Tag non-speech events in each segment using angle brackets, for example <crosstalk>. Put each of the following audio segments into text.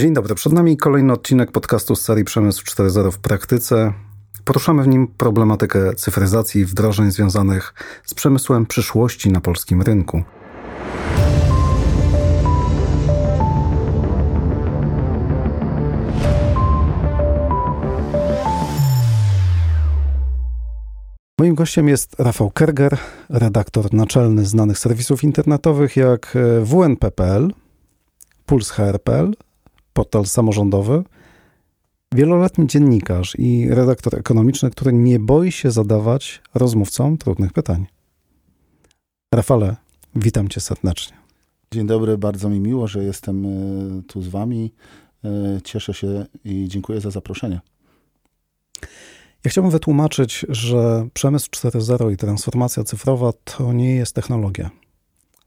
Dzień dobry, przed nami kolejny odcinek podcastu z serii Przemysł 4.0 w praktyce. Poruszamy w nim problematykę cyfryzacji i wdrożeń związanych z przemysłem przyszłości na polskim rynku. Moim gościem jest Rafał Kerger, redaktor naczelny znanych serwisów internetowych jak WNP.pl, Puls HR.pl, portal samorządowy, wieloletni dziennikarz i redaktor ekonomiczny, który nie boi się zadawać rozmówcom trudnych pytań. Rafale, witam cię serdecznie. Dzień dobry, bardzo mi miło, że jestem e, tu z wami. E, cieszę się i dziękuję za zaproszenie. Ja chciałbym wytłumaczyć, że przemysł 4.0 i transformacja cyfrowa to nie jest technologia.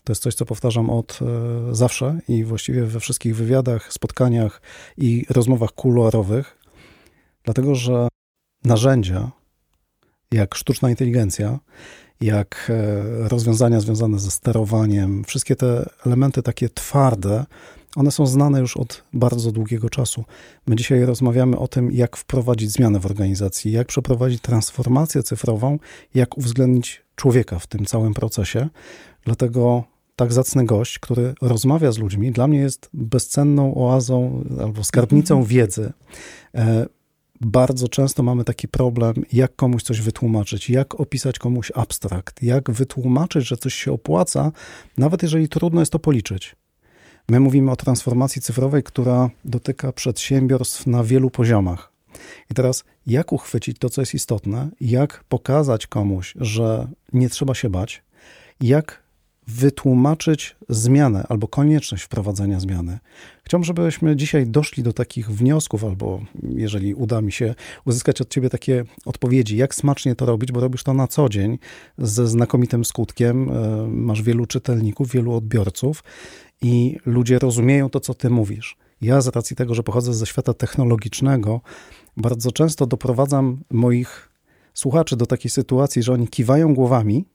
To jest coś, co powtarzam od e, zawsze i właściwie we wszystkich wywiadach, spotkaniach i rozmowach kuluarowych, dlatego że narzędzia, jak sztuczna inteligencja, jak e, rozwiązania związane ze sterowaniem, wszystkie te elementy takie twarde, one są znane już od bardzo długiego czasu. My dzisiaj rozmawiamy o tym, jak wprowadzić zmianę w organizacji, jak przeprowadzić transformację cyfrową, jak uwzględnić człowieka w tym całym procesie. Dlatego tak zacny gość, który rozmawia z ludźmi, dla mnie jest bezcenną oazą albo skarbnicą mhm. wiedzy. E, bardzo często mamy taki problem, jak komuś coś wytłumaczyć, jak opisać komuś abstrakt, jak wytłumaczyć, że coś się opłaca, nawet jeżeli trudno jest to policzyć. My mówimy o transformacji cyfrowej, która dotyka przedsiębiorstw na wielu poziomach. I teraz, jak uchwycić to, co jest istotne, jak pokazać komuś, że nie trzeba się bać, jak wytłumaczyć zmianę albo konieczność wprowadzenia zmiany. Chciałbym, żebyśmy dzisiaj doszli do takich wniosków, albo jeżeli uda mi się uzyskać od Ciebie takie odpowiedzi, jak smacznie to robić, bo robisz to na co dzień ze znakomitym skutkiem. E, masz wielu czytelników, wielu odbiorców i ludzie rozumieją to, co Ty mówisz. Ja, z racji tego, że pochodzę ze świata technologicznego, bardzo często doprowadzam moich słuchaczy do takiej sytuacji, że oni kiwają głowami,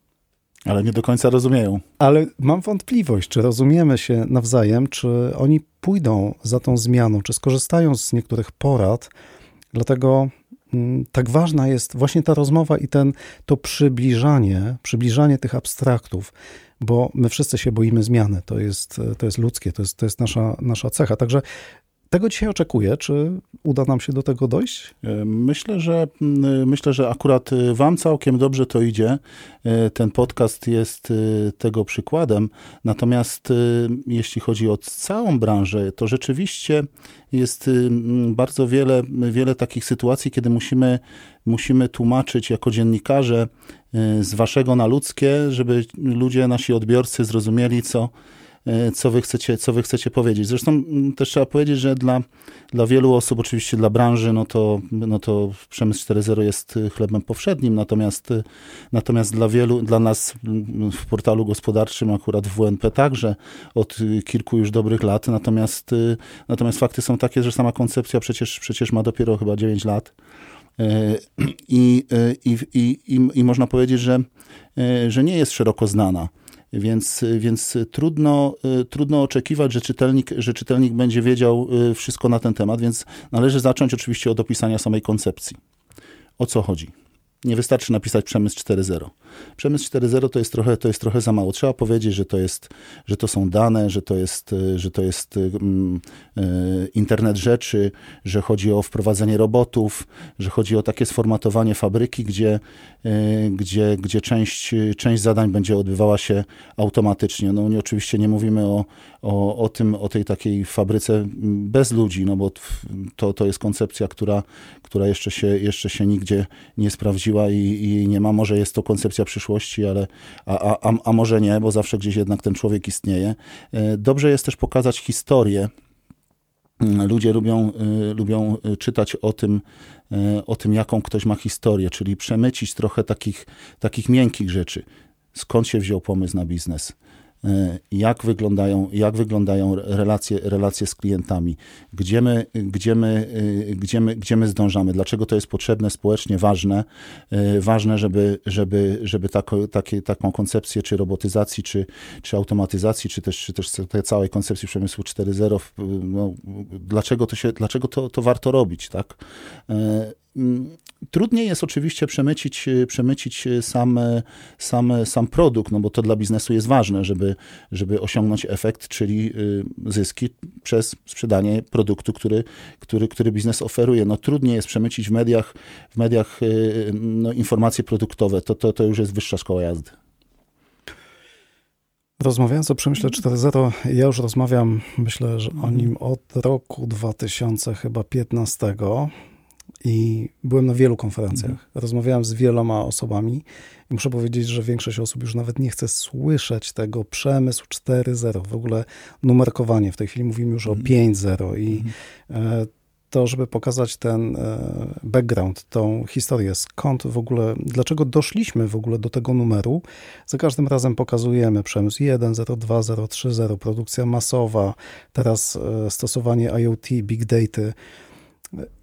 ale nie do końca rozumieją. Ale mam wątpliwość, czy rozumiemy się nawzajem, czy oni pójdą za tą zmianą, czy skorzystają z niektórych porad. Dlatego mm, tak ważna jest właśnie ta rozmowa i ten, to przybliżanie, przybliżanie tych abstraktów, bo my wszyscy się boimy zmiany. To jest, to jest ludzkie, to jest, to jest nasza, nasza cecha. Także tego dzisiaj oczekuję. Czy uda nam się do tego dojść? E, myślę, że myślę, że akurat e, wam całkiem dobrze to idzie. E, ten podcast jest tego przykładem. Natomiast jeśli chodzi o całą branżę, to rzeczywiście jest bardzo wiele, wiele takich sytuacji, kiedy musimy, musimy tłumaczyć jako dziennikarze z waszego na ludzkie, żeby ludzie, nasi odbiorcy zrozumieli, co E, co wy chcecie, co wy chcecie powiedzieć. Zresztą też trzeba powiedzieć, że dla, dla wielu osób, oczywiście dla branży, no to, no to przemysł 4.0 jest y, chlebem powszednim, natomiast, y, natomiast dla wielu, dla nas w portalu gospodarczym, akurat w WNP także od kilku już dobrych lat, natomiast, natomiast fakty są takie, że sama koncepcja przecież, przecież ma dopiero chyba 9 lat. E, I, i, i, i, i można powiedzieć, że, że nie jest szeroko znana. Więc, więc trudno, trudno oczekiwać, że czytelnik, że czytelnik będzie wiedział y, wszystko na ten temat, więc należy zacząć oczywiście od opisania samej koncepcji. O co chodzi? Nie wystarczy napisać przemysł 4.0. Przemysł 4.0 to jest trochę, to jest trochę za mało. Trzeba powiedzieć, że to, jest, że to są dane, że to jest, że to jest um, internet rzeczy, że chodzi o wprowadzenie robotów, że chodzi o takie sformatowanie fabryki, gdzie, y, gdzie, gdzie część, część zadań będzie odbywała się automatycznie. No nie, oczywiście nie mówimy o, o, o tym, o tej takiej fabryce bez ludzi, no bo to, to jest koncepcja, która, która jeszcze, się, jeszcze się nigdzie nie sprawdziła i, i nie ma. Może jest to koncepcja przyszłości, ale a, a, a może nie, bo zawsze gdzieś jednak ten człowiek istnieje. E, dobrze jest też pokazać historię. Mm, ludzie lubią, e, lubią czytać o tym, e, o tym, jaką ktoś ma historię, czyli przemycić trochę takich, takich miękkich rzeczy. Skąd się wziął pomysł na biznes? E, jak wyglądają, jak wyglądają relacje, relacje z klientami, gdzie my, gdzie, my, e, gdzie, my, gdzie my zdążamy, dlaczego to jest potrzebne, społecznie ważne, e, ważne, żeby, żeby, żeby tako, takie, taką koncepcję czy robotyzacji, czy, czy automatyzacji, czy też, czy też tej całej koncepcji przemysłu 4.0, no, dlaczego, to, się, dlaczego to, to warto robić, tak? Mm, trudniej jest oczywiście przemycić, przemycić sam, sam, sam produkt, no bo to dla biznesu jest ważne, żeby, żeby osiągnąć efekt, czyli y, zyski przez sprzedanie produktu, który, który, który biznes oferuje. No trudniej jest przemycić w mediach, w mediach y, no, informacje produktowe. To, to, to już jest wyższa szkoła jazdy. Rozmawiając o Przemyśle 4.0, ja już rozmawiam, myślę, że o nim od roku 2015 i byłem na wielu konferencjach. Mhm. Rozmawiałem z wieloma osobami i muszę powiedzieć, że większość osób już nawet nie chce słyszeć tego przemysł 4.0, w ogóle numerkowanie. W tej chwili mówimy już mhm. o 5.0 i mhm. to, żeby pokazać ten e, background, tą historię, skąd w ogóle, dlaczego doszliśmy w ogóle do tego numeru. Za każdym razem pokazujemy przemysł 1.0, 2.0, 3.0, produkcja masowa, teraz e, stosowanie IoT, big data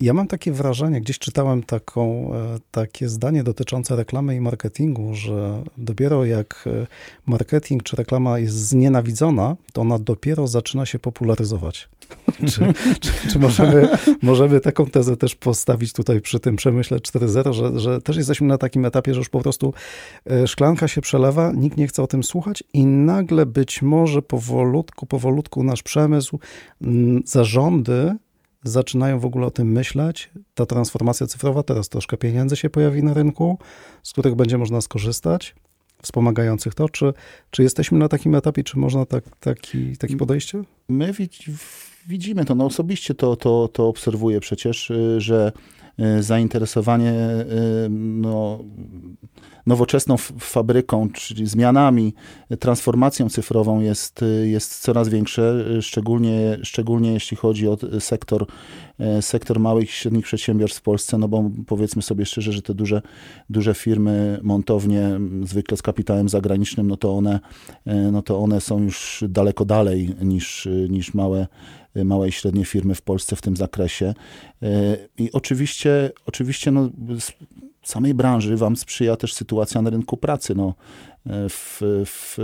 ja mam takie wrażenie, gdzieś czytałem taką, e, takie zdanie dotyczące reklamy i marketingu, że dopiero jak e, marketing czy reklama jest znienawidzona, to ona dopiero zaczyna się popularyzować. <laughs> czy, czy, czy, możemy, możemy taką tezę też postawić tutaj przy tym przemyśle 4.0, że, że też jesteśmy na takim etapie, że już po prostu e, szklanka się przelewa, nikt nie chce o tym słuchać i nagle być może powolutku, powolutku nasz przemysł, zarządy zaczynają w ogóle o tym myśleć. Ta transformacja cyfrowa, teraz troszkę pieniędzy się pojawi na rynku, z których będzie można skorzystać, wspomagających to. Czy, czy jesteśmy na takim etapie, czy można tak, taki, takie podejście? My widzimy to, no osobiście to, to, to obserwuję przecież, y, że y, zainteresowanie y, no, nowoczesną fabryką, czyli zmianami, transformacją cyfrową jest, jest coraz większe, szczególnie, szczególnie jeśli chodzi o sektor, sektor małych i średnich przedsiębiorstw w Polsce, no bo powiedzmy sobie szczerze, że te duże, duże firmy, montownie, zwykle z kapitałem zagranicznym, no to one, no to one są już daleko dalej niż, niż małe małe i średnie firmy w Polsce w tym zakresie. I oczywiście, oczywiście no, samej branży Wam sprzyja też sytuacja na rynku pracy. No, w, w,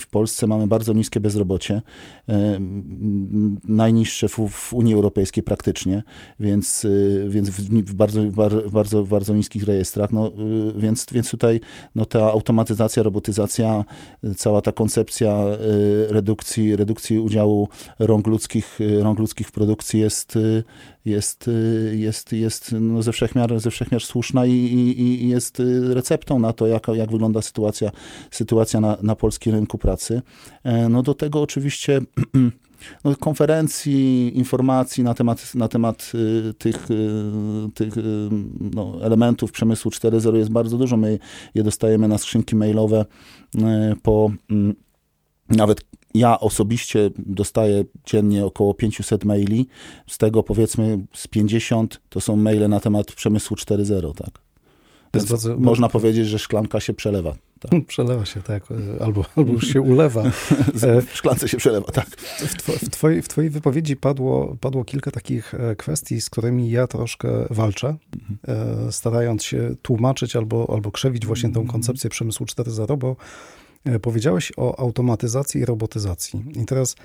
w Polsce mamy bardzo niskie bezrobocie, e, najniższe w, w Unii Europejskiej praktycznie, więc, e, więc w bardzo, bardzo, bardzo niskich rejestrach. No, e, więc, więc tutaj no, ta automatyzacja, robotyzacja, cała ta koncepcja redukcji, redukcji udziału rąk ludzkich, rąk ludzkich w produkcji jest, jest, jest, jest no ze, wszechmiar, ze wszechmiar słuszna i, i, i jest receptą na to, jak, jak wygląda sytuacja sytuacja na, na polskim rynku pracy. E, no do tego oczywiście <clears throat> no, konferencji, informacji na temat, na temat y, tych, y, tych y, no, elementów przemysłu 4.0 jest bardzo dużo. My je dostajemy na skrzynki mailowe po mm, nawet ja osobiście dostaję dziennie około 500 maili, z tego powiedzmy z 50 to są maile na temat przemysłu 4.0, tak. Bardzo, można powiedzieć, że szklanka się przelewa. Tak. <laughs> Przelewa się, tak. Albo, <laughs> albo już się ulewa. <laughs> w szklance się przelewa, tak. W, w, twojej, w twojej wypowiedzi padło, padło kilka takich e, kwestii, z którymi ja troszkę walczę, mhm. starając się tłumaczyć albo, albo krzewić właśnie tą koncepcję przemysłu 4.0, bo e, powiedziałeś o automatyzacji i robotyzacji. I teraz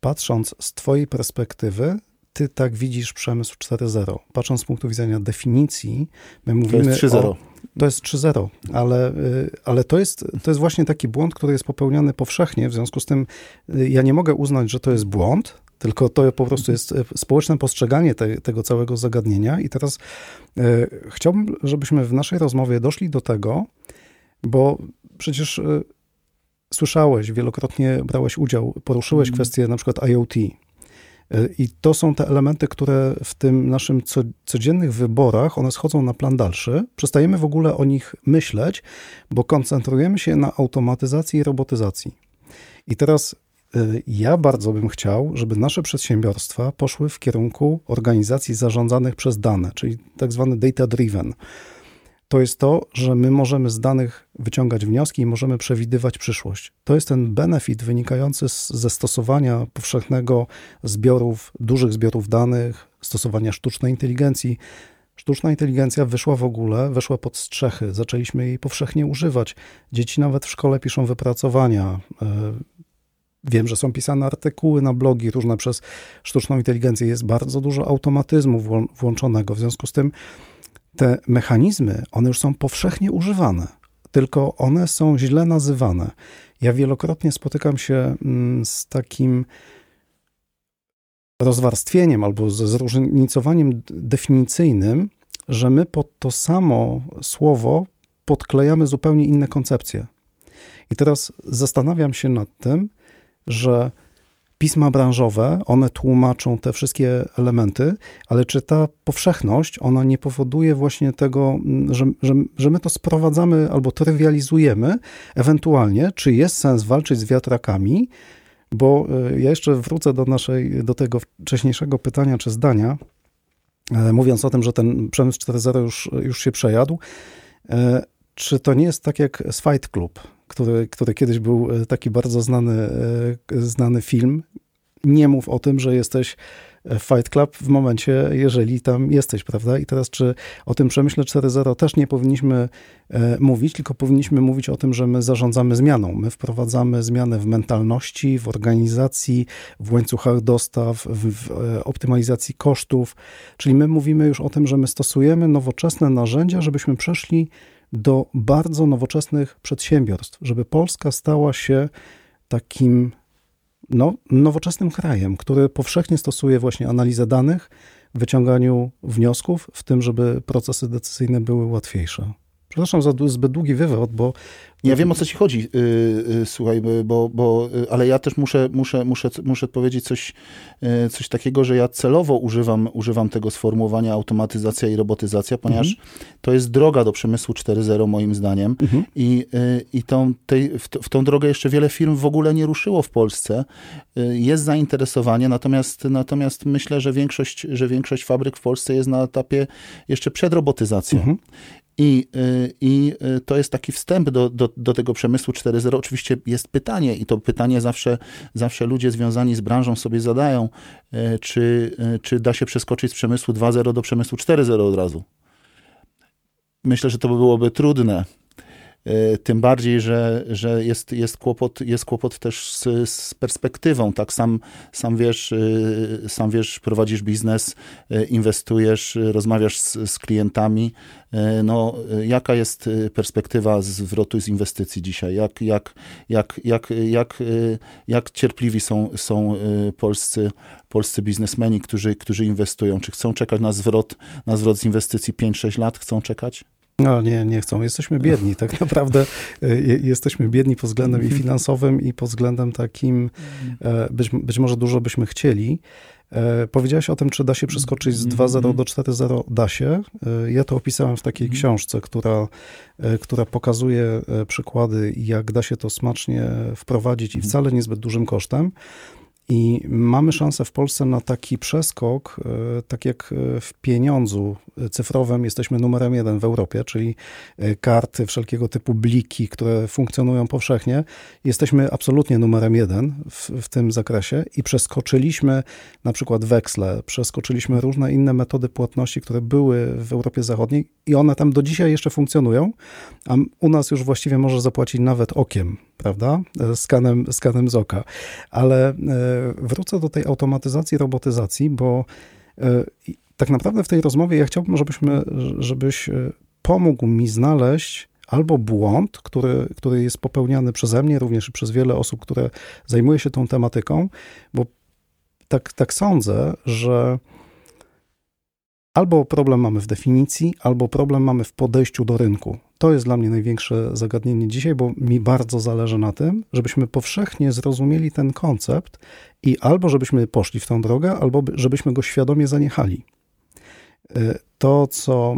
patrząc z twojej perspektywy, ty tak widzisz przemysł 4.0? Patrząc z punktu widzenia definicji, my mówimy to jest 3.0. To jest 3.0, ale, y, ale to, jest, to jest właśnie taki błąd, który jest popełniany powszechnie, w związku z tym y, ja nie mogę uznać, że to jest błąd, tylko to po prostu jest y, społeczne postrzeganie te, tego całego zagadnienia. I teraz chciałbym, żebyśmy w naszej rozmowie doszli do tego, bo przecież słyszałeś, wielokrotnie brałeś udział, poruszyłeś mm. kwestię na przykład IoT. I to są te elementy, które w tym naszym co, codziennych wyborach, one schodzą na plan dalszy. Przestajemy w ogóle o nich myśleć, bo koncentrujemy się na automatyzacji i robotyzacji. I teraz y, ja bardzo bym chciał, żeby nasze przedsiębiorstwa poszły w kierunku organizacji zarządzanych przez dane, czyli tak zwany data driven. To jest to, że my możemy z danych wyciągać wnioski i możemy przewidywać przyszłość. To jest ten benefit wynikający z, ze stosowania powszechnego zbiorów, dużych zbiorów danych, stosowania sztucznej inteligencji. Sztuczna inteligencja wyszła w ogóle, weszła pod strzechy, zaczęliśmy jej powszechnie używać. Dzieci nawet w szkole piszą wypracowania. E, wiem, że są pisane artykuły na blogi różne przez sztuczną inteligencję. Jest bardzo dużo automatyzmu włączonego. W związku z tym te mechanizmy, one już są powszechnie używane, tylko one są źle nazywane. Ja wielokrotnie spotykam się mm, z takim rozwarstwieniem albo ze zróżnicowaniem definicyjnym, że my pod to samo słowo podklejamy zupełnie inne koncepcje. I teraz zastanawiam się nad tym, że pisma branżowe, one tłumaczą te wszystkie elementy, ale czy ta powszechność, ona nie powoduje właśnie tego, mm, że, że, że my to sprowadzamy albo trywializujemy, ewentualnie, czy jest sens walczyć z wiatrakami, bo e, ja jeszcze wrócę do naszej, do tego wcześniejszego pytania czy zdania, e, mówiąc o tym, że ten przemysł 4.0 już, już się przejadł. E, czy to nie jest tak jak z Fight Club? Który, który kiedyś był e, taki bardzo znany, e, znany film. Nie mów o tym, że jesteś w Fight Club w momencie, jeżeli tam jesteś, prawda? I teraz, czy o tym przemyśle 4.0 też nie powinniśmy e, mówić, tylko powinniśmy mówić o tym, że my zarządzamy zmianą. My wprowadzamy zmianę w mentalności, w organizacji, w łańcuchach dostaw, w, w optymalizacji kosztów. Czyli my mówimy już o tym, że my stosujemy nowoczesne narzędzia, żebyśmy przeszli do bardzo nowoczesnych przedsiębiorstw, żeby Polska stała się takim no, nowoczesnym krajem, który powszechnie stosuje właśnie analizę danych, wyciąganiu wniosków, w tym, żeby procesy decyzyjne były łatwiejsze. Przepraszam za zbyt długi wywód, bo... Ja wiem, o co ci chodzi, yy, yy, słuchaj, bo, bo, yy, ale ja też muszę, muszę, muszę, muszę powiedzieć coś, y, coś takiego, że ja celowo używam, używam tego sformułowania automatyzacja i robotyzacja, ponieważ mhm. to jest droga do przemysłu 4.0 moim zdaniem mhm. i, y, i tą, tej, w, w tą drogę jeszcze wiele firm w ogóle nie ruszyło w Polsce. Y, jest zainteresowanie, natomiast, natomiast myślę, że większość, że większość fabryk w Polsce jest na etapie jeszcze przed robotyzacją. Mhm. I, y, I y, to jest taki wstęp do, do, do tego przemysłu 4.0. Oczywiście jest pytanie, i to pytanie zawsze, zawsze ludzie związani z branżą sobie zadają, y, czy, czy da się przeskoczyć z przemysłu 2.0 do przemysłu 4.0 od razu. Myślę, że to byłoby trudne. E, tym bardziej, że, że jest, jest, kłopot, jest kłopot też z, z perspektywą. Tak, sam, sam, wiesz, e, sam wiesz, prowadzisz biznes, e, inwestujesz, rozmawiasz z, z klientami. No, jaka jest perspektywa zwrotu z inwestycji dzisiaj? Jak, jak, jak, jak, jak, jak cierpliwi są, są polscy, polscy biznesmeni, którzy, którzy inwestują? Czy chcą czekać na zwrot, na zwrot z inwestycji 5-6 lat? Chcą czekać? No nie, nie chcą. Jesteśmy biedni. Tak <laughs> naprawdę e, jesteśmy biedni pod względem i finansowym, i pod względem takim, e, być, być może dużo byśmy chcieli. E, powiedziałeś o tym, czy da się przeskoczyć z 2.0 do 4.0. Da się. Ja to opisałem w takiej książce, która, która pokazuje przykłady, jak da się to smacznie wprowadzić i wcale niezbyt dużym kosztem. I mamy szansę w Polsce na taki przeskok, e, tak jak e, w pieniądzu cyfrowym jesteśmy numerem jeden w Europie, czyli e, karty, wszelkiego typu bliki, które funkcjonują powszechnie. Jesteśmy absolutnie numerem jeden w, w tym zakresie i przeskoczyliśmy na przykład weksle, przeskoczyliśmy różne inne metody płatności, które były w Europie Zachodniej i one tam do dzisiaj jeszcze funkcjonują, a u nas już właściwie może zapłacić nawet okiem, prawda? Skanem, skanem z oka. Ale wrócę do tej automatyzacji, robotyzacji, bo e, tak naprawdę w tej rozmowie ja chciałbym, żebyśmy, żebyś e, pomógł mi znaleźć albo błąd, który, który jest popełniany przeze mnie, również przez wiele osób, które zajmuje się tą tematyką, bo tak, tak sądzę, że albo problem mamy w definicji, albo problem mamy w podejściu do rynku. To jest dla mnie największe zagadnienie dzisiaj, bo mi bardzo zależy na tym, żebyśmy powszechnie zrozumieli ten koncept i albo żebyśmy poszli w tą drogę, albo żebyśmy go świadomie zaniechali. E, to, co,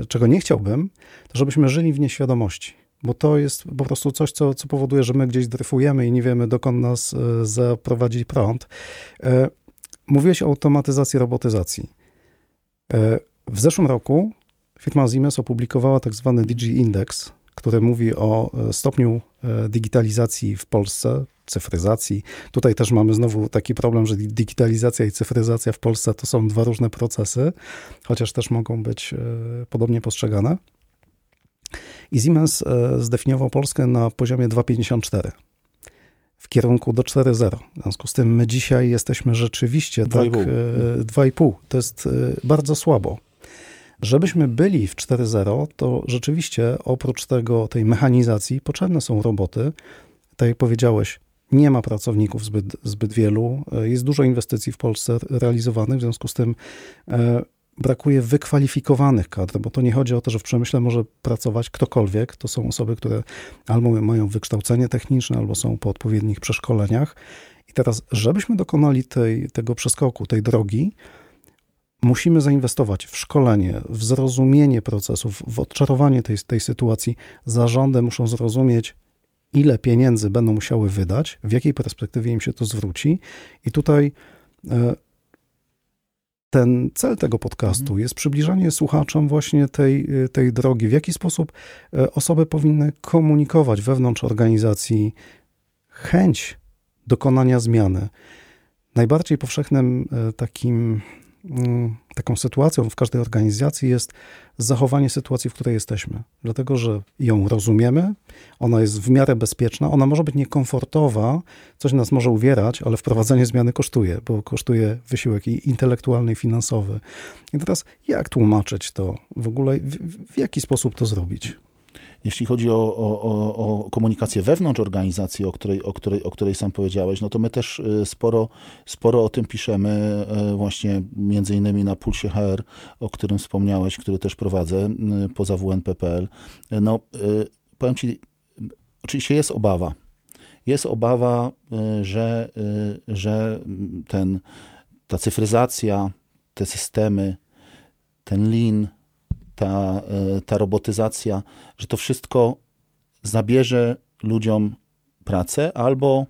e, czego nie chciałbym, to żebyśmy żyli w nieświadomości, bo to jest po prostu coś, co, co powoduje, że my gdzieś dryfujemy i nie wiemy, dokąd nas e, zaprowadzi prąd. Mówiłeś o automatyzacji, robotyzacji. W zeszłym roku firma Siemens opublikowała tak zwany Digi Index, który mówi o e, stopniu e, digitalizacji w Polsce, cyfryzacji. Tutaj też mamy znowu taki problem, że digitalizacja i cyfryzacja w Polsce to są dwa różne procesy, chociaż też mogą być podobnie postrzegane. I Siemens zdefiniował Polskę na poziomie 2,54 w kierunku do 4.0. W związku z tym my dzisiaj jesteśmy rzeczywiście 2,5. tak 2,5. To jest bardzo słabo. Żebyśmy byli w 4.0, to rzeczywiście oprócz tego, tej mechanizacji potrzebne są roboty. Tak jak powiedziałeś, nie ma pracowników zbyt, zbyt wielu. Jest dużo inwestycji w Polsce realizowanych, w związku z tym e, brakuje wykwalifikowanych kadr, bo to nie chodzi o to, że w przemyśle może pracować ktokolwiek. To są osoby, które albo mają wykształcenie techniczne, albo są po odpowiednich przeszkoleniach. I teraz, żebyśmy dokonali tej, tego przeskoku, tej drogi, musimy zainwestować w szkolenie, w zrozumienie procesów, w odczarowanie tej, tej sytuacji. Zarządy muszą zrozumieć, ile pieniędzy będą musiały wydać, w jakiej perspektywie im się to zwróci. I tutaj e, ten cel tego podcastu mhm. jest przybliżanie słuchaczom właśnie tej, tej drogi, w jaki sposób e, osoby powinny komunikować wewnątrz organizacji chęć dokonania zmiany. Najbardziej powszechnym e, takim taką sytuacją w każdej organizacji jest zachowanie sytuacji, w której jesteśmy. Dlatego, że ją rozumiemy, ona jest w miarę bezpieczna, ona może być niekomfortowa, coś nas może uwierać, ale wprowadzenie zmiany kosztuje, bo kosztuje wysiłek i intelektualny, i finansowy. I teraz jak tłumaczyć to w ogóle, w, w jaki sposób to zrobić? Jeśli chodzi o, o, o, komunikację wewnątrz organizacji, o której, o, której, o której sam powiedziałeś, no to my też y, sporo, sporo o tym piszemy, y, właśnie między innymi na Pulsie HR, o którym wspomniałeś, który też prowadzę y, poza WNP.pl. No, powiem Ci, oczywiście jest obawa. Jest obawa, że, że ten, ta cyfryzacja, te systemy, ten lean, ta, e, ta robotyzacja, że to wszystko zabierze ludziom pracę albo,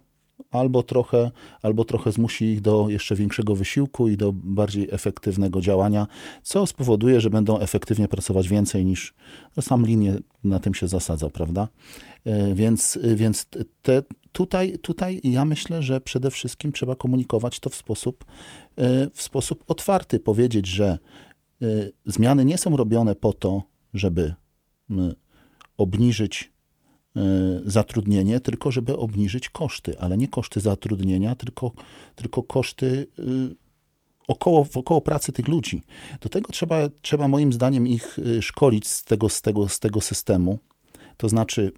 albo, trochę, albo trochę zmusi ich do jeszcze większego wysiłku i do bardziej efektywnego działania, co spowoduje, że będą efektywnie pracować więcej niż no sam linie na tym się zasadza, prawda? E, więc, więc te, tutaj, tutaj ja myślę, że przede wszystkim trzeba komunikować to w sposób, e, w sposób otwarty, powiedzieć, że zmiany nie są robione po to, żeby y, obniżyć y, zatrudnienie, tylko żeby obniżyć koszty, ale nie koszty zatrudnienia, tylko, tylko koszty około, około pracy tych ludzi. Do tego trzeba, trzeba moim zdaniem ich szkolić z tego, z tego, z tego systemu. To znaczy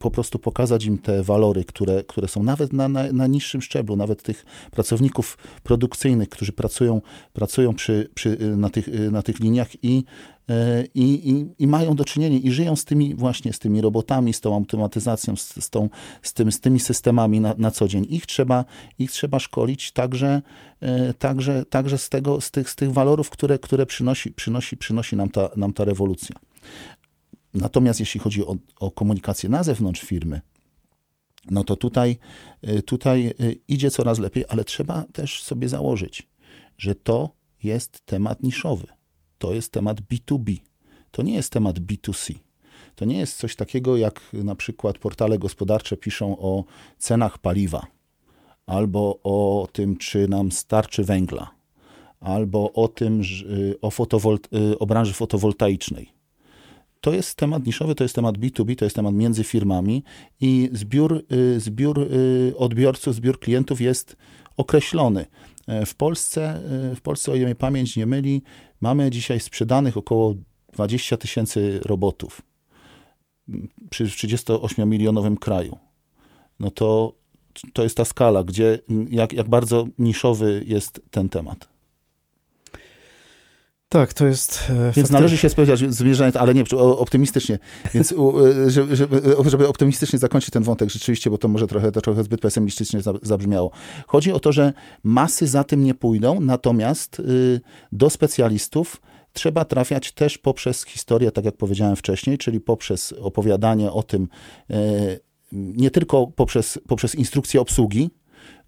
po prostu pokazać im te walory, które, które są nawet na, na, na niższym szczeblu, nawet tych pracowników produkcyjnych, którzy pracują, pracują przy, przy, na, tych, na tych liniach i, e, i, i, i, mają do czynienia i żyją z tymi właśnie z tymi robotami, z tą automatyzacją, z, z, tą, z, tym, z tymi systemami na, na co dzień. Ich trzeba, ich trzeba szkolić także, także, także z, tego, z, tych, z tych walorów, które, które przynosi, przynosi, przynosi nam, ta, nam ta rewolucja. Natomiast jeśli chodzi o, o komunikację na zewnątrz firmy, no to tutaj, y, tutaj y, idzie coraz lepiej, ale trzeba też sobie założyć, że to jest temat niszowy. To jest temat B2B. To nie jest temat B2C. To nie jest coś takiego, jak na przykład portale gospodarcze piszą o cenach paliwa, albo o tym, czy nam starczy węgla, albo o tym, y, o, o branży fotowoltaicznej to jest temat niszowy, to jest temat B2B, to jest temat między firmami i zbiór, y, zbiór y, odbiorców, zbiór klientów jest określony. E, w Polsce, y, w Polsce, o ile mnie pamięć nie myli, mamy dzisiaj sprzedanych około 20 tysięcy robotów przy 38-milionowym kraju. No to, to jest ta skala, gdzie jak, jak bardzo niszowy jest ten temat. Tak, to jest. E, Więc należy się spodziewać zmierzając, ale nie, optymistycznie. Więc e, żeby, żeby, optymistycznie zakończyć ten wątek rzeczywiście, bo to może trochę, to trochę zbyt pesymistycznie zabrzmiało. Chodzi o to, że masy za tym nie pójdą, natomiast y, do specjalistów trzeba trafiać też poprzez historię, tak jak powiedziałem wcześniej, czyli poprzez opowiadanie o tym, e, nie tylko poprzez, poprzez instrukcję obsługi,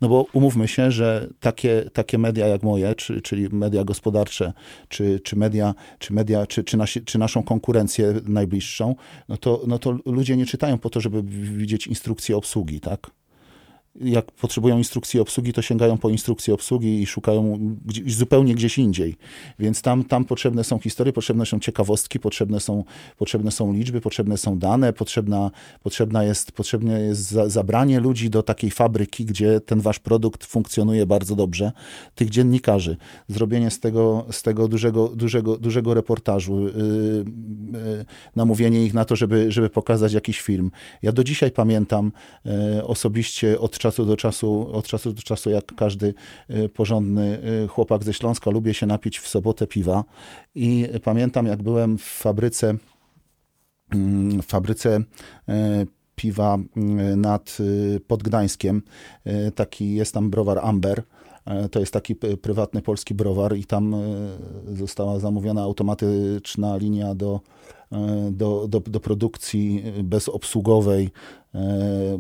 No bo umówmy się, że takie, takie media jak moje, czy, czyli media gospodarcze, czy, czy media, czy, media czy, czy, nasi, czy naszą konkurencję najbliższą, no to, no to ludzie nie czytają po to, żeby widzieć instrukcję obsługi, tak? Jak potrzebują instrukcji obsługi, to sięgają po instrukcję obsługi i szukają zupełnie gdzieś indziej. Więc tam, tam potrzebne są historie, potrzebne są ciekawostki, potrzebne są, potrzebne są liczby, potrzebne są dane, potrzebna, potrzebna jest, potrzebne jest za, zabranie ludzi do takiej fabryki, gdzie ten wasz produkt funkcjonuje bardzo dobrze, tych dziennikarzy, zrobienie z tego, z tego dużego, dużego, dużego reportażu, yy, yy, namówienie ich na to, żeby, żeby pokazać jakiś film. Ja do dzisiaj pamiętam yy, osobiście od czasu do czasu, od czasu do czasu, jak każdy y, porządny y, chłopak ze Śląska, lubię się napić w sobotę piwa. I pamiętam, jak byłem w fabryce, mm, w fabryce y, piwa nad pod Gdańskiem. Taki jest tam browar Amber. To jest taki prywatny polski browar i tam została zamówiona automatyczna linia do, do, do, do produkcji bezobsługowej E,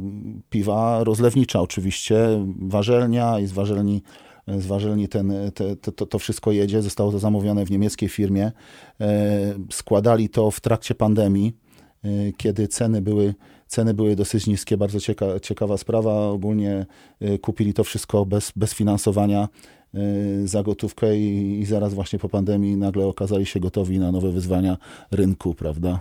piwa, rozlewnicza oczywiście, warzelnia i z warzelni z warzelni ten, te, to, to wszystko jedzie. Zostało to zamówione w niemieckiej firmie. E, składali to w trakcie pandemii, e, kiedy ceny były, ceny były dosyć niskie. Bardzo cieka, ciekawa sprawa. Ogólnie kupili to wszystko bez, bez finansowania za gotówkę i, i zaraz właśnie po pandemii nagle okazali się gotowi na nowe wyzwania rynku, prawda?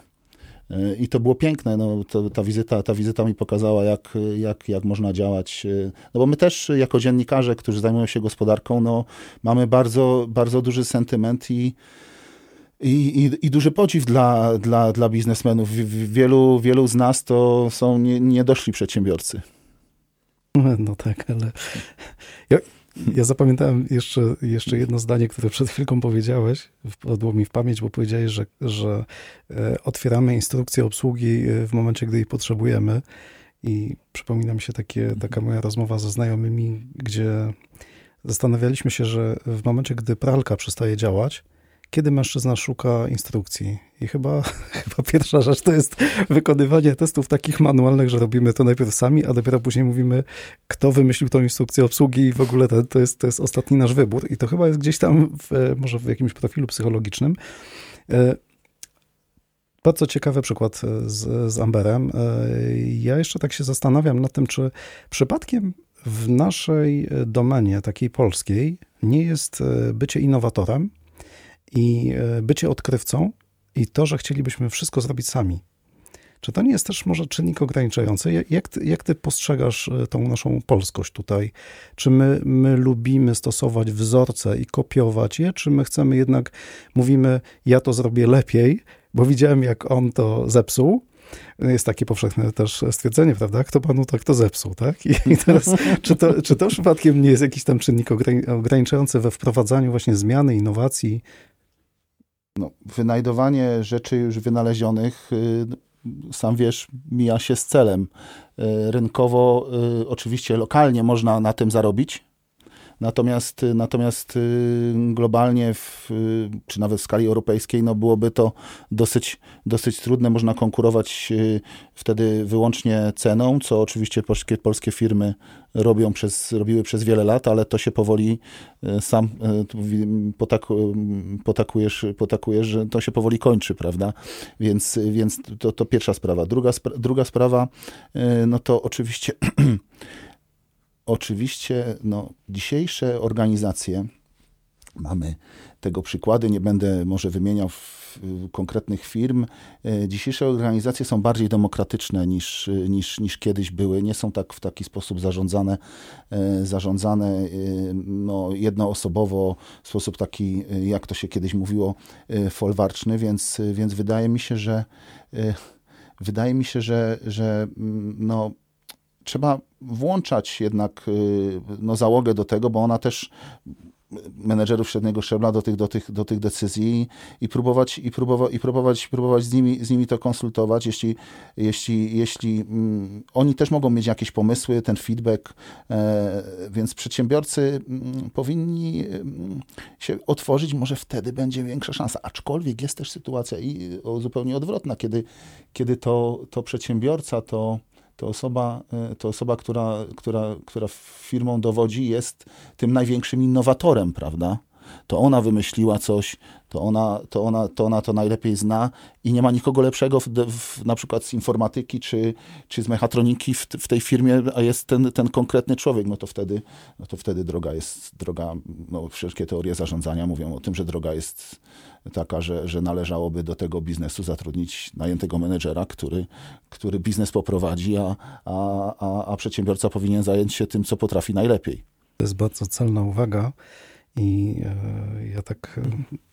I to było piękne. No, to, ta, wizyta, ta wizyta mi pokazała, jak, jak, jak można działać. No bo my też, jako dziennikarze, którzy zajmują się gospodarką, no, mamy bardzo, bardzo duży sentyment i, i, i, i duży podziw dla, dla, dla biznesmenów. Wielu, wielu z nas to są nie, niedoszli przedsiębiorcy. No tak, ale ja, zapamiętałem jeszcze, jeszcze jedno zdanie, które przed chwilką powiedziałeś, wpadło mi w pamięć, bo powiedziałeś, że, że e, otwieramy instrukcję obsługi e, w momencie, gdy jej potrzebujemy. I przypomina mi się takie, taka moja rozmowa ze znajomymi, gdzie zastanawialiśmy się, że w momencie, gdy pralka przestaje działać, kiedy mężczyzna szuka instrukcji. I chyba, <laughs> chyba pierwsza rzecz to jest wykonywanie testów takich manualnych, że robimy to najpierw sami, a dopiero później mówimy, kto wymyślił tą instrukcję obsługi i w ogóle to, to, jest, to jest ostatni nasz wybór. I to chyba jest gdzieś tam, w, może w jakimś profilu psychologicznym. E, bardzo ciekawy przykład z, z Amberem. E, ja jeszcze tak się zastanawiam nad tym, czy przypadkiem w naszej domenie, takiej polskiej, nie jest e, bycie innowatorem, i e, bycie odkrywcą i to, że chcielibyśmy wszystko zrobić sami. Czy to nie jest też może czynnik ograniczający? Jak ty, jak ty postrzegasz e, tą naszą polskość tutaj? Czy my, my lubimy stosować wzorce i kopiować je, czy my chcemy jednak, mówimy, ja to zrobię lepiej, bo widziałem, jak on to zepsuł, jest takie powszechne też stwierdzenie, prawda? Kto panu tak to zepsuł, tak? I <laughs> teraz, czy to, czy to przypadkiem nie jest jakiś tam czynnik ograniczający we wprowadzaniu właśnie zmiany, innowacji, no, wynajdowanie rzeczy już wynalezionych, y, sam wiesz, mija się z celem. Y, rynkowo, y, oczywiście lokalnie można na tym zarobić, Natomiast, natomiast y, globalnie, w, y, czy nawet w skali europejskiej, no byłoby to dosyć, dosyć trudne. Można konkurować y, wtedy wyłącznie ceną, co oczywiście polskie, polskie firmy robią przez, robiły przez wiele lat, ale to się powoli sam potak, potakujesz, potakujesz, że to się powoli kończy, prawda? Więc, więc to, to pierwsza sprawa. Druga, druga sprawa, no to oczywiście <clears throat> Oczywiście no, dzisiejsze organizacje, mamy tego przykłady, nie będę może wymieniał konkretnych firm. E, dzisiejsze organizacje są bardziej demokratyczne niż, niż, niż kiedyś były. Nie są tak w taki sposób zarządzane, e, zarządzane e, no, jednoosobowo, w sposób taki, jak to się kiedyś mówiło, folwarczny, więc, więc wydaje mi się, że wydaje mi się, że, że mm, no, trzeba włączać jednak y, no, załogę do tego, bo ona też menedżerów średniego szczebla do tych, do tych, do tych decyzji i próbować, i próbować, i próbować, próbować z, nimi, z nimi to konsultować, jeśli, jeśli, jeśli mm, oni też mogą mieć jakieś pomysły, ten feedback, e, więc przedsiębiorcy mm, powinni mm, się otworzyć, może wtedy będzie większa szansa, aczkolwiek jest też sytuacja i o, zupełnie odwrotna, kiedy, kiedy to, to przedsiębiorca, to to osoba, to osoba która, która, która firmą dowodzi, jest tym największym innowatorem, prawda? to ona wymyśliła coś, to ona to, ona, to, ona to najlepiej zna i nie ma nikogo lepszego w, w, na przykład z informatyki czy, czy z mechatroniki w, w, tej firmie, a jest ten, ten konkretny człowiek, no to wtedy, no to wtedy droga jest, droga, no wszystkie teorie zarządzania mówią o tym, że droga jest taka, że, że należałoby do tego biznesu zatrudnić najętego menedżera, który, który biznes poprowadzi, a, a, a, a przedsiębiorca powinien zająć się tym, co potrafi najlepiej. To jest bardzo celna uwaga. I e, ja tak e,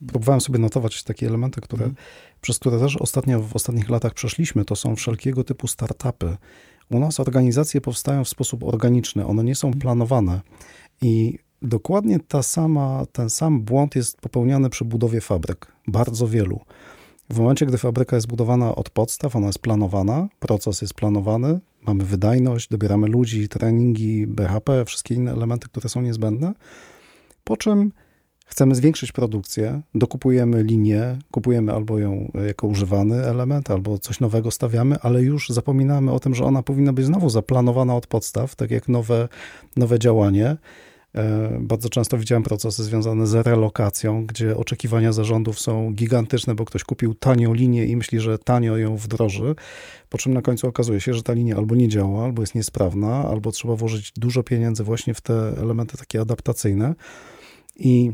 próbowałem sobie notować takie elementy, które, mm. przez które też ostatnio, w ostatnich latach przeszliśmy. To są wszelkiego typu startupy. U nas organizacje powstają w sposób organiczny, one nie są mhm. planowane. I dokładnie ta sama, ten sam błąd jest popełniany przy budowie fabryk. Bardzo wielu. W momencie, gdy fabryka jest budowana od podstaw, ona jest planowana, proces jest planowany, mamy wydajność, dobieramy ludzi, treningi, BHP, wszystkie inne elementy, które są niezbędne po czym chcemy zwiększyć produkcję, dokupujemy linię, kupujemy albo ją jako używany element, albo coś nowego stawiamy, ale już zapominamy o tym, że ona powinna być znowu zaplanowana od podstaw, tak jak nowe, nowe działanie. E, bardzo często widziałem procesy związane z relokacją, gdzie oczekiwania zarządów są gigantyczne, bo ktoś kupił tanią linię i myśli, że tanio ją wdroży, po czym na końcu okazuje się, że ta linia albo nie działa, albo jest niesprawna, albo trzeba włożyć dużo pieniędzy właśnie w te elementy takie adaptacyjne. I,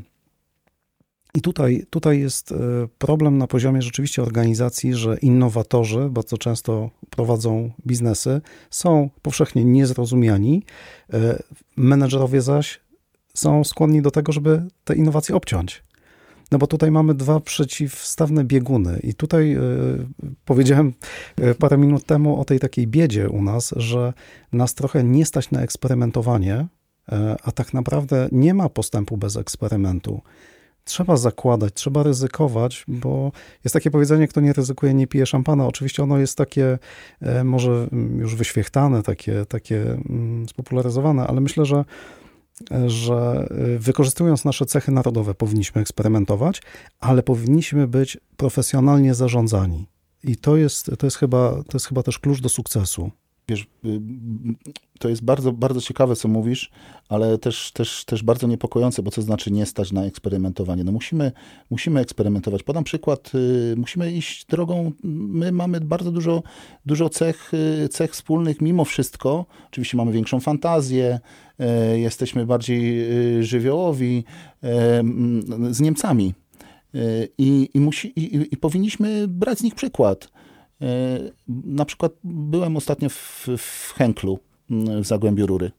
i tutaj, tutaj jest e, problem na poziomie rzeczywiście organizacji, że innowatorzy bardzo często prowadzą biznesy, są powszechnie niezrozumiani, e, menedżerowie zaś są skłonni do tego, żeby te innowacje obciąć. No bo tutaj mamy dwa przeciwstawne bieguny. I tutaj y, powiedziałem parę minut temu o tej takiej biedzie u nas, że nas trochę nie stać na eksperymentowanie, E, a tak naprawdę nie ma postępu bez eksperymentu. Trzeba zakładać, trzeba ryzykować, bo jest takie powiedzenie, kto nie ryzykuje, nie pije szampana. Oczywiście ono jest takie e, może już wyświechtane, takie, takie mm, spopularyzowane, ale myślę, że, e, że wykorzystując nasze cechy narodowe powinniśmy eksperymentować, ale powinniśmy być profesjonalnie zarządzani. I to jest, to jest, chyba, to jest chyba też klucz do sukcesu wiesz, y, to jest bardzo, bardzo ciekawe, co mówisz, ale też, też, też bardzo niepokojące, bo co znaczy nie stać na eksperymentowanie? No musimy, musimy eksperymentować. Podam przykład, y, musimy iść drogą, my mamy bardzo dużo, dużo cech, y, cech wspólnych mimo wszystko. Oczywiście mamy większą fantazję, jesteśmy bardziej żywiołowi z Niemcami. I, i, musi, i, i powinniśmy brać z nich przykład. E, na przykład byłem ostatnio w, w Henklu w Zagłębiu Rury.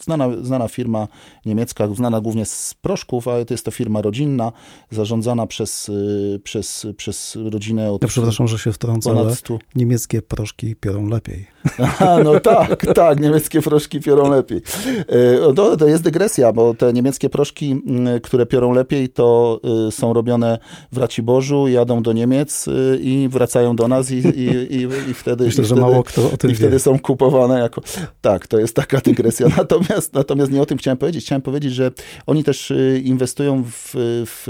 Znana, znana firma niemiecka, znana głównie z proszków, ale to jest to firma rodzinna, zarządzana przez, y, przez, przez rodzinę od... Ja przepraszam, że się wtrącę, ale niemieckie proszki piorą lepiej. <laughs> Aha, no tak, tak, niemieckie proszki piorą lepiej. Y, to, to jest dygresja, bo te niemieckie proszki, y, które piorą lepiej, to są robione w Raciborzu, jadą do Niemiec i wracają do nas i, i, i, i wtedy... <laughs> Myślę, i że wtedy, mało kto o tym I wtedy są kupowane jako... Tak, to jest taka dygresja. <laughs> Natomiast Natomiast, natomiast nie o tym chciałem powiedzieć. Chciałem powiedzieć, że oni też y, inwestują w, w,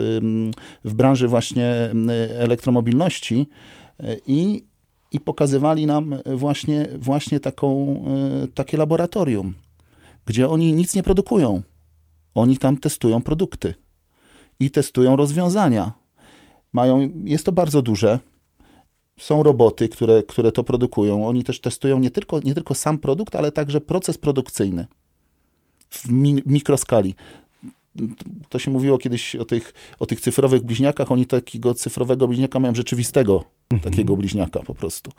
w branży właśnie elektromobilności y, i, i pokazywali nam właśnie, właśnie taką, y, takie laboratorium, gdzie oni nic nie produkują. Oni tam testują produkty i testują rozwiązania. Mają, jest to bardzo duże, są roboty, które, które to produkują. Oni też testują nie tylko, nie tylko sam produkt, ale także proces produkcyjny w mi mikroskali. To się mówiło kiedyś o tych, o tych cyfrowych bliźniakach. Oni takiego cyfrowego bliźniaka mają rzeczywistego mhm. takiego bliźniaka po prostu.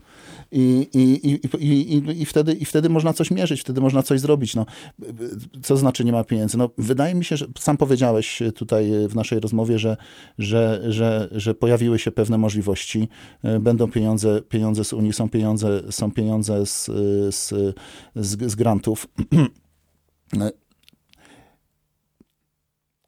I, i, i, i, i, wtedy, I wtedy można coś mierzyć, wtedy można coś zrobić. No, co znaczy nie ma pieniędzy? No, wydaje mi się, że sam powiedziałeś tutaj w naszej rozmowie, że, że, że, że pojawiły się pewne możliwości. Będą pieniądze, pieniądze z Unii, są pieniądze, są pieniądze z, z, z, z grantów. <clears throat>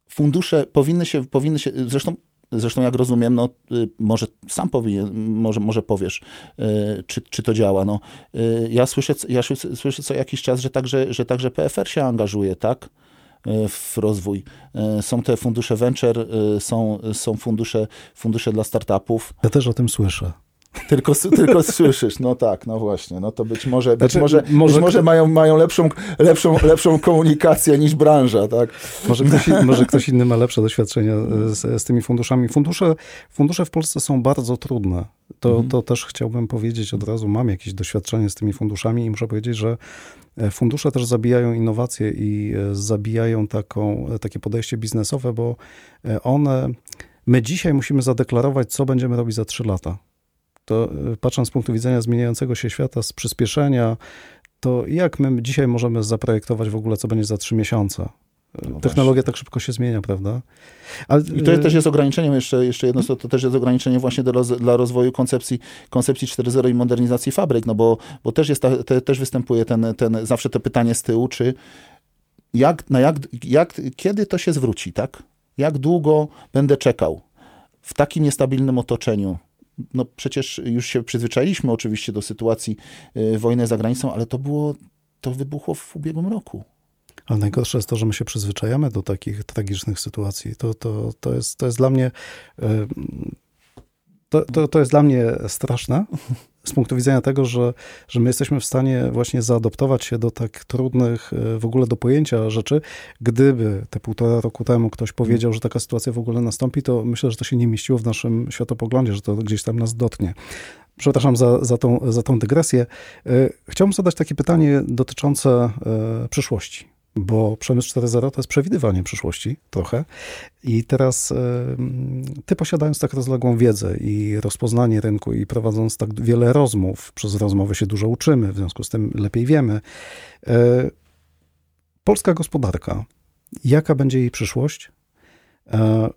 Fundusze powinny się, powinny się zresztą Zresztą jak rozumiem, no, y, może sam powinien, może, może powiesz, y, czy, czy to działa. No, y, ja słyszę, ja słyszę co jakiś czas, że także, że także PFR się angażuje, tak? w rozwój. Są te fundusze venture, są, są fundusze, fundusze dla startupów. Ja też o tym słyszę. Tylko, tylko słyszysz, no tak, no właśnie, no to być może, być Znaczy, może, może być może kto- mają, mają lepszą, lepszą, lepszą komunikację niż branża, tak? Może ktoś, może ktoś inny ma lepsze doświadczenia e, z, z tymi funduszami. Fundusze, fundusze w Polsce są bardzo trudne. To, Mhm. to też chciałbym powiedzieć od razu. Mam jakieś doświadczenie z tymi funduszami i muszę powiedzieć, że e, fundusze też zabijają innowacje i e, zabijają taką, takie podejście biznesowe, bo one. My dzisiaj musimy zadeklarować, co będziemy robić za trzy lata. To e, patrząc z punktu widzenia zmieniającego się świata, z przyspieszenia, to jak my dzisiaj możemy zaprojektować w ogóle, co będzie za trzy miesiące? No Technologia tak szybko się zmienia, prawda? Ale, I to też jest ograniczeniem, jeszcze, jeszcze jedno, to, też jest ograniczenie właśnie roz, dla rozwoju koncepcji, koncepcji 4.0 i modernizacji fabryk, no bo, bo też, jest ta, te, też występuje ten, ten, zawsze to pytanie z tyłu, czy jak, na jak, jak, kiedy to się zwróci, tak? Jak długo będę czekał w takim niestabilnym otoczeniu? No przecież już się przyzwyczailiśmy oczywiście do sytuacji y, wojny za granicą, ale to było, to wybuchło w ubiegłym roku. Ale najgorsze jest to, że my się przyzwyczajamy do takich tragicznych sytuacji. To, to, to, jest, to jest dla mnie. e, To, to, to jest dla mnie straszne z punktu widzenia tego, że, że my jesteśmy w stanie właśnie zaadoptować się do tak trudnych e, w ogóle do pojęcia rzeczy. Gdyby te półtora roku temu ktoś powiedział, że taka sytuacja w ogóle nastąpi, to myślę, że to się nie mieściło w naszym światopoglądzie, że to gdzieś tam nas dotknie. Przepraszam za, za, tą, za tą dygresję. E, Chciałbym zadać takie pytanie dotyczące e, przyszłości, bo przemysł 4.0 to jest przewidywanie przyszłości trochę. I teraz ty posiadając tak rozległą wiedzę i rozpoznanie rynku i prowadząc tak wiele rozmów, przez rozmowy się dużo uczymy, w związku z tym lepiej wiemy. e, Polska gospodarka, jaka będzie jej przyszłość? E,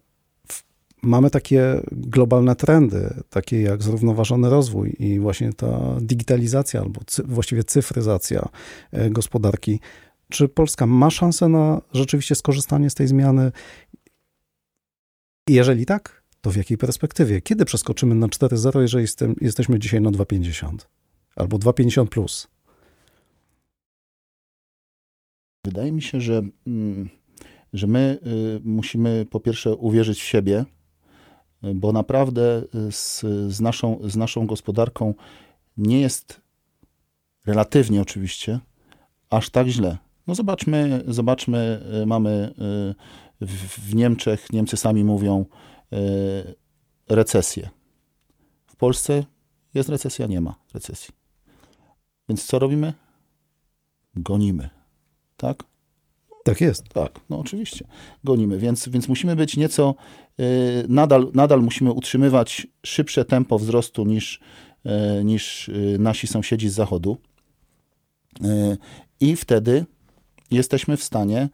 Mamy takie globalne trendy, takie jak zrównoważony rozwój i właśnie ta digitalizacja albo cy, właściwie cyfryzacja e, gospodarki. Czy Polska ma szansę na rzeczywiście skorzystanie z tej zmiany? Jeżeli tak, to w jakiej perspektywie? Kiedy przeskoczymy na 4.0, jeżeli jesteśmy dzisiaj na 2.50 albo 2.50 plus? Wydaje mi się, że, mm, że my y, musimy po pierwsze uwierzyć w siebie, bo naprawdę y, z, z, naszą, z naszą gospodarką nie jest relatywnie oczywiście aż tak źle. No zobaczmy, zobaczmy, y, mamy y, w, Niemczech, Niemcy sami mówią, y, recesję. W Polsce jest recesja, nie ma recesji. Więc co robimy? Gonimy. Tak? Tak jest. Tak, no oczywiście. Gonimy, więc, więc musimy być nieco, nadal, nadal musimy utrzymywać szybsze tempo wzrostu niż, niż nasi sąsiedzi z zachodu. I wtedy jesteśmy w stanie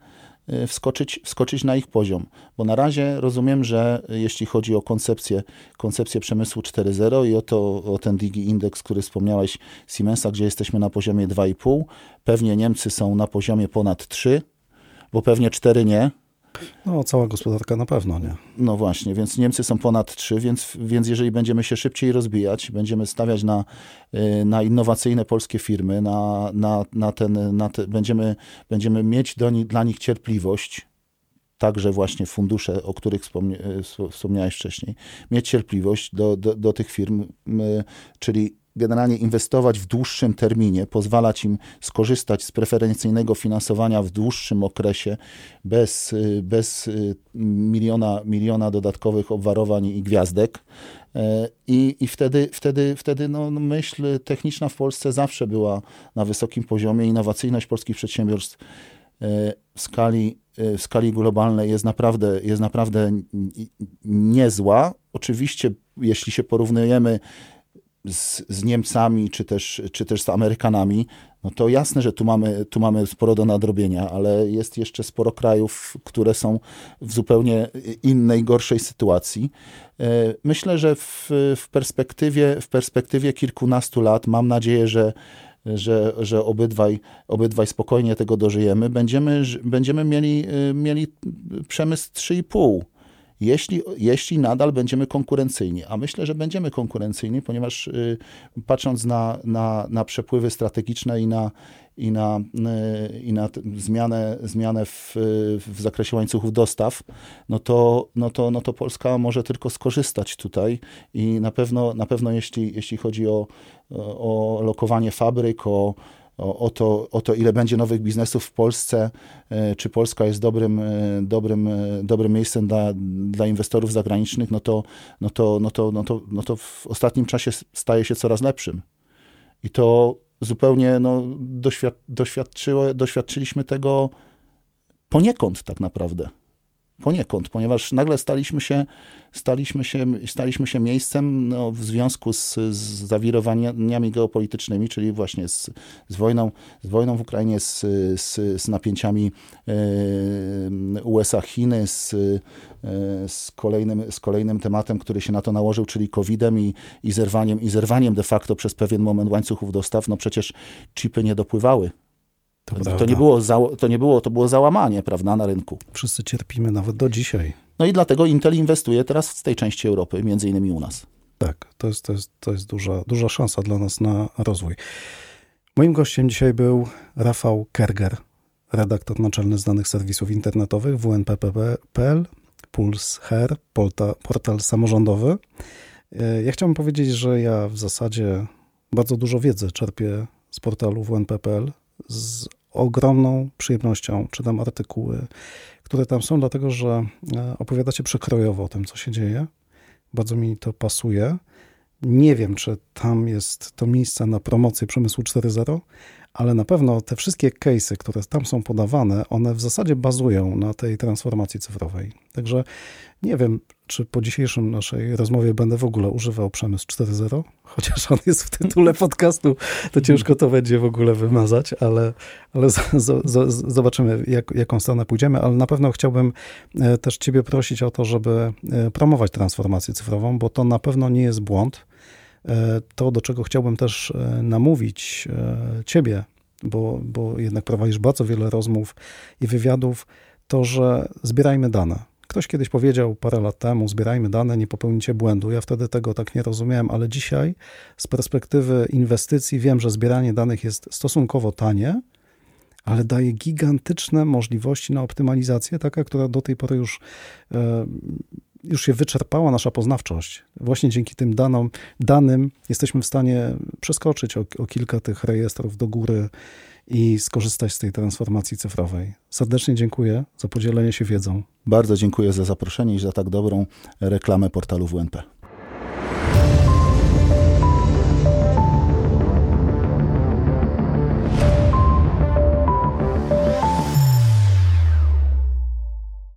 y, wskoczyć, wskoczyć na ich poziom. Bo na razie rozumiem, że jeśli chodzi o koncepcję, koncepcję przemysłu 4.0 i o, to, o ten Digi Index, który wspomniałeś Siemensa, gdzie jesteśmy na poziomie 2,5, pewnie Niemcy są na poziomie ponad 3, bo pewnie 4 nie. No, cała gospodarka na pewno nie. No właśnie, więc Niemcy są ponad 3, więc, więc jeżeli będziemy się szybciej rozbijać, będziemy stawiać na, y, na innowacyjne polskie firmy, na, na, na ten, na te, będziemy, będziemy mieć do dla nich cierpliwość, także właśnie fundusze, o których wspomnie, y, wspomniałeś wcześniej, mieć cierpliwość do, do, do tych firm, y, czyli generalnie inwestować w dłuższym terminie, pozwalać im skorzystać z preferencyjnego finansowania w dłuższym okresie, bez, y, bez y, miliona, miliona dodatkowych obwarowań i gwiazdek. E, I, i wtedy, wtedy, wtedy no, no, myśl techniczna w Polsce zawsze była na wysokim poziomie. Innowacyjność polskich przedsiębiorstw e, w skali, e, w skali globalnej jest naprawdę, jest naprawdę niezła. Oczywiście, jeśli się porównujemy z, z Niemcami czy też, czy też z Amerykanami, no to jasne, że tu mamy, tu mamy sporo do nadrobienia, ale jest jeszcze sporo krajów, które są w zupełnie innej, gorszej sytuacji. E, Myślę, że w, w, perspektywie, w perspektywie kilkunastu lat mam nadzieję, że że, że obydwaj, obydwaj spokojnie tego dożyjemy, będziemy, będziemy mieli, y, mieli przemysł 3,5 jeśli, jeśli nadal będziemy konkurencyjni. A myślę, że będziemy konkurencyjni, ponieważ y, patrząc na, na, na przepływy strategiczne i na, i na, y, i na zmianę, zmianę w, w zakresie łańcuchów dostaw, no to, no, to, no to Polska może tylko skorzystać tutaj i na pewno, na pewno jeśli, jeśli chodzi o, o lokowanie fabryk, o, o, o, to, o to, ile będzie nowych biznesów w Polsce, e, czy Polska jest dobrym, e, dobrym, e, dobrym miejscem dla, dla inwestorów zagranicznych, no to, no, to, no, to, no, to, no to w ostatnim czasie staje się coraz lepszym. I to zupełnie no, doświad, doświadczyło, doświadczyliśmy tego poniekąd tak naprawdę poniekąd, ponieważ nagle staliśmy się, staliśmy się, staliśmy się miejscem no, w związku z, z zawirowaniami geopolitycznymi, czyli właśnie z, z, wojną, z wojną w Ukrainie, z, z, z napięciami e, USA-Chiny, z, e, z, kolejnym, z kolejnym tematem, który się na to nałożył, czyli COVID-em i, i, zerwaniem, i zerwaniem de facto przez pewien moment łańcuchów dostaw. No przecież chipy nie dopływały to, to, nie było za, to nie było, to było załamanie, prawda, na rynku. Wszyscy cierpimy nawet do dzisiaj. No i dlatego Intel inwestuje teraz w tej części Europy, między innymi u nas. Tak, to jest, to jest, to jest duża, duża szansa dla nas na rozwój. Moim gościem dzisiaj był Rafał Kerger, redaktor naczelny z danych serwisów internetowych WNPP.pl, Puls Her, portal, portal samorządowy. E, ja chciałbym powiedzieć, że ja w zasadzie bardzo dużo wiedzy czerpię z portalu WNP.pl, z ogromną przyjemnością czytam artykuły, które tam są, dlatego że e, opowiadacie przekrojowo o tym, co się dzieje. Bardzo mi to pasuje. Nie wiem, czy tam jest to miejsce na promocję przemysłu 4.0, ale na pewno te wszystkie case'y, które tam są podawane, one w zasadzie bazują na tej transformacji cyfrowej. Także nie wiem, czy po dzisiejszym naszej rozmowie będę w ogóle używał przemysł 4.0, chociaż on jest w tytule podcastu, to ciężko to będzie w ogóle wymazać, ale, ale z, z, z, zobaczymy, jak, jaką stronę pójdziemy, ale na pewno chciałbym e, też Ciebie prosić o to, żeby e, promować transformację cyfrową, bo to na pewno nie jest błąd. E, to, do czego chciałbym też namówić Ciebie, bo, bo jednak prowadzisz bardzo wiele rozmów i wywiadów, to, że zbierajmy dane Ktoś kiedyś powiedział parę lat temu: zbierajmy dane, nie popełnicie błędu. Ja wtedy tego tak nie rozumiałem, ale dzisiaj z perspektywy inwestycji wiem, że zbieranie danych jest stosunkowo tanie, ale daje gigantyczne możliwości na optymalizację, taka, która do tej pory już, e, już się wyczerpała nasza poznawczość. Właśnie dzięki tym danom, danym jesteśmy w stanie przeskoczyć o, o kilka tych rejestrów do góry i skorzystać z tej transformacji cyfrowej. Serdecznie dziękuję za podzielenie się wiedzą. Bardzo dziękuję za zaproszenie i za tak dobrą reklamę portalu WNP.